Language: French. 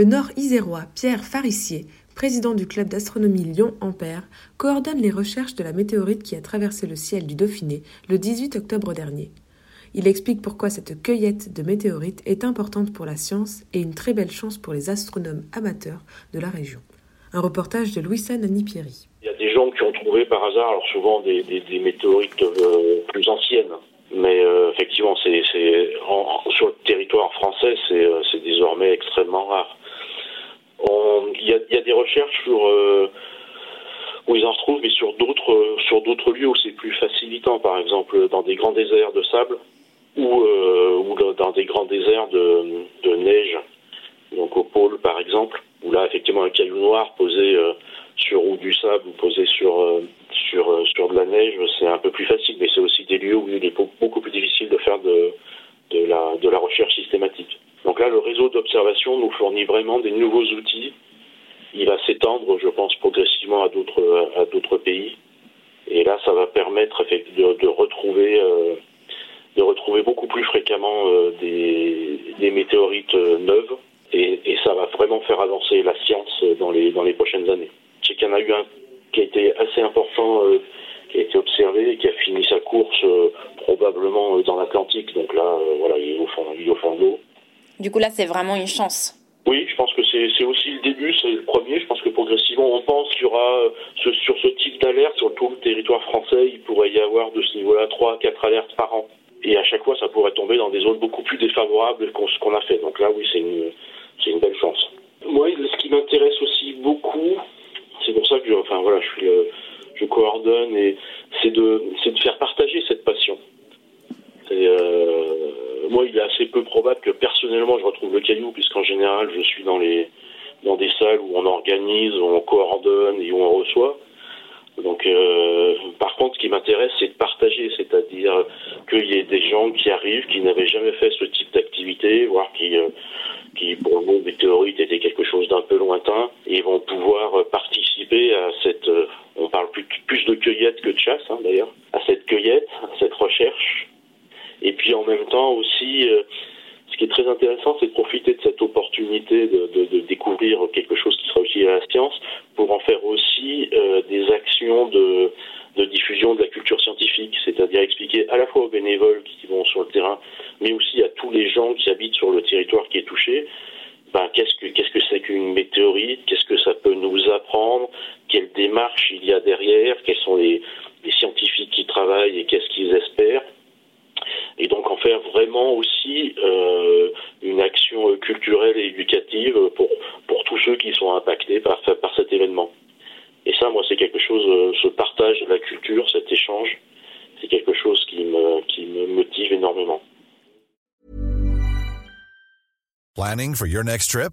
Le nord-isérois Pierre Farissier, président du club d'astronomie Lyon-Ampère, coordonne les recherches de la météorite qui a traversé le ciel du Dauphiné le 18 octobre dernier. Il explique pourquoi cette cueillette de météorites est importante pour la science et une très belle chance pour les astronomes amateurs de la région. Un reportage de Louis-San Anipieri. Il y a des gens qui ont trouvé par hasard, souvent des, météorites euh, plus anciennes, mais euh, effectivement, c'est, sur le territoire français, c'est, euh, c'est désormais extrêmement rare. On, il, recherches sur euh, où ils en retrouvent, mais sur d'autres sur d'autres lieux où c'est plus facilitant, par exemple dans des grands déserts de sable ou, euh, dans des grands déserts de, neige, donc au pôle par exemple, où là effectivement un caillou noir posé euh, sur du sable ou posé sur euh, sur euh, de la neige, c'est un peu plus facile, mais c'est aussi des lieux où il est beaucoup plus difficile de faire de la recherche systématique. Donc là, le réseau d'observation nous fournit vraiment des nouveaux outils. Il va s'étendre, je pense, progressivement à d'autres à d'autres pays. Et là, ça va permettre de, retrouver euh, de retrouver beaucoup plus fréquemment euh, des, météorites euh, neuves. Et, ça va vraiment faire avancer la science dans les dans les prochaines années. Sais qu'il y en a eu un qui a été assez important, qui a été observé et qui a fini sa course probablement dans l'Atlantique. Donc là, voilà, il est au fond, il est au fond de l'eau. Du coup, là, c'est vraiment une chance. Oui, je pense que c'est aussi le début, c'est le premier. Je pense que progressivement, on pense qu'il y aura ce, sur ce type d'alerte sur tout le territoire français, il pourrait y avoir de ce niveau-là trois à quatre alertes par an. Et à chaque fois, ça pourrait tomber dans des zones beaucoup plus défavorables qu'on ce qu'on a fait. Donc là, oui, c'est une, c'est une belle chance. Moi, ce qui m'intéresse aussi beaucoup, c'est pour ça que, je, enfin voilà, je coordonne et c'est de, c'est de faire partager cette passion. Moi, il est assez peu probable que personnellement je retrouve le caillou, puisqu'en général, je suis dans les dans des salles où on organise, où on coordonne et où on reçoit. Donc, euh, par contre, ce qui m'intéresse, c'est de partager, c'est-à-dire qu'il y ait des gens qui arrivent, qui n'avaient jamais fait ce type d'activité, voire qui, euh, qui pour le mot météorite était quelque chose d'un peu lointain, et vont pouvoir participer à cette, euh, on parle plus, plus de cueillette que de chasse, hein, d'ailleurs, à cette cueillette, à cette recherche, et puis en même temps aussi, euh, ce qui est très intéressant, c'est de profiter de cette opportunité de, découvrir quelque chose qui sera utile à la science pour en faire aussi euh, des actions de, de, diffusion de la culture scientifique, c'est-à-dire expliquer à la fois aux bénévoles qui vont sur le terrain, mais aussi à tous les gens qui habitent sur le territoire qui est touché, ben, qu'est-ce que qu'est-ce que c'est qu'une météorite, qu'est-ce que ça peut nous apprendre, quelle démarche il y a derrière, quels sont les, les scientifiques qui travaillent et qu'est-ce qu'ils espèrent et donc en faire vraiment aussi euh, une action culturelle et éducative pour, pour tous ceux qui sont impactés par, par cet événement. Et ça, moi, c'est quelque chose, euh, ce partage de la culture, cet échange, c'est quelque chose qui me, qui me motive énormément. Planning for your next trip?